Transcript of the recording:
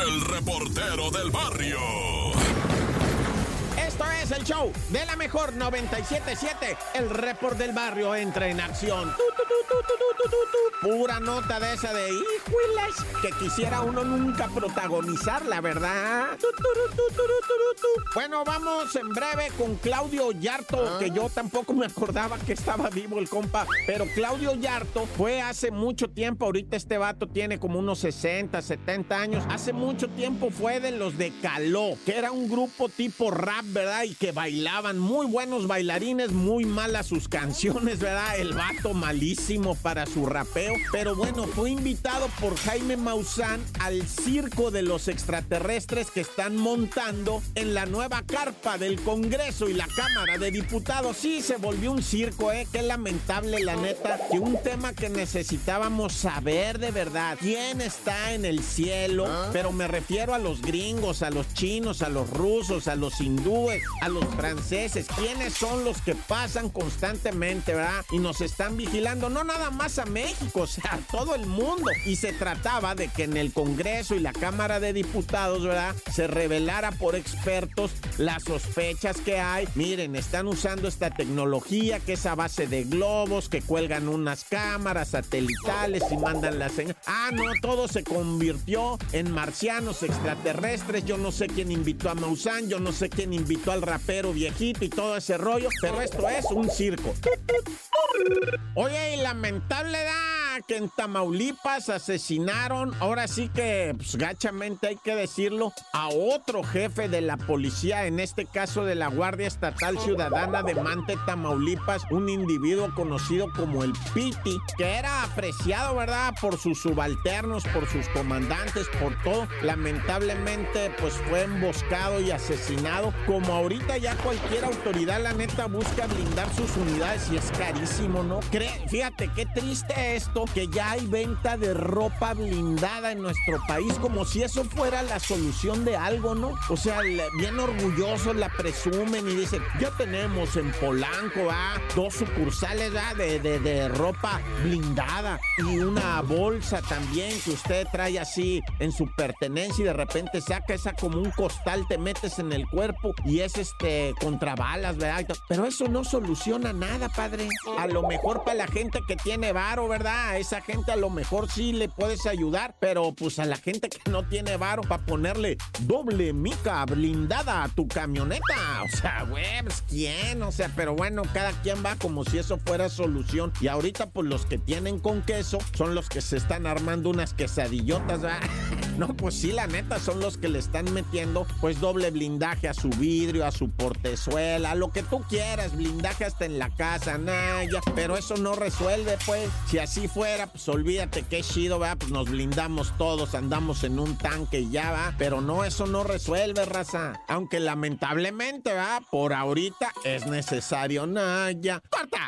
el reportero del barrio. Esto es el show de la mejor 977. El report del barrio entra en acción. Pura nota de esa de hijuelas que quisiera uno nunca protagonizar, la verdad. Bueno, vamos en breve con Claudio Yarto, que yo tampoco me acordaba que estaba vivo el compa. Pero Claudio Yarto fue hace mucho tiempo. Ahorita este vato tiene como unos 60, 70 años. Hace mucho tiempo fue de los de Caló, que era un grupo tipo rap, ¿verdad? Y que bailaban muy buenos bailarines, muy malas sus canciones, ¿verdad? El vato malísimo para su rapeo. Pero bueno, fue invitado por Jaime Maussan al circo de los extraterrestres que están montando en la nueva carpa del Congreso y la Cámara de Diputados. Sí, se volvió un circo, ¿eh? Qué lamentable, la neta, que un tema que necesitábamos saber de verdad. ¿Quién está en el cielo? Pero me refiero a los gringos, a los chinos, a los rusos, a los hindúes, a los franceses. ¿Quiénes son los que pasan constantemente, verdad? Y nos están vigilando, no nada más a México, o sea, a todo el mundo. Y se trataba de que en el Congreso y la Cámara de Diputados, ¿verdad? Se revelara por expertos las sospechas que hay. Miren, están usando esta tecnología que es a base de globos, que cuelgan unas cámaras satelitales y mandan la señal. Ah, no, todo se convirtió en marcianos extraterrestres. Yo no sé quién invitó a Maussan, yo no sé quién invitó al rapero viejito y todo ese rollo, pero esto es un circo. Oye, lamentable da que en Tamaulipas asesinaron, ahora sí que pues, gachamente hay que decirlo, a otro jefe de la policía, en este caso de la Guardia Estatal Ciudadana de Mante, Tamaulipas, un individuo conocido como el Piti, que era apreciado, ¿verdad?, por sus subalternos, por sus comandantes, por todo. Lamentablemente, pues fue emboscado y asesinado. Como ahorita ya cualquier autoridad, la neta, busca blindar sus unidades y es carísimo, ¿no? Fíjate qué triste esto, que ya hay venta de ropa blindada en nuestro país, como si eso fuera la solución de algo, ¿no? O sea, bien orgullosos la presumen y dicen, ya tenemos en Polanco, ¿ah? Dos sucursales, ¿ah? De, de, de ropa blindada y una bolsa también que usted trae así en su pertenencia y de repente saca esa como un costal, te metes en el cuerpo y es este contra balas, ¿verdad? Pero eso no soluciona nada, padre. A lo mejor para la gente que tiene varo, ¿verdad? Esa gente a lo mejor sí le puedes ayudar, pero pues a la gente que no tiene varo para ponerle doble mica blindada a tu camioneta. O sea, güey, pues quién, o sea, pero bueno, cada quien va como si eso fuera solución. Y ahorita pues los que tienen con queso son los que se están armando unas quesadillotas. No, pues sí, la neta, son los que le están metiendo pues doble blindaje a su vidrio, a su portezuela, a lo que tú quieras, blindaje hasta en la casa, nah, ya, pero eso no resuelve, pues. Si así fuera, pues olvídate qué chido, ¿verdad? Pues nos blindamos todos, andamos en un tanque y ya va, pero no, eso no resuelve, raza. Aunque lamentablemente, ¿verdad? Por ahorita es necesario, nah, ya. ¡Corta!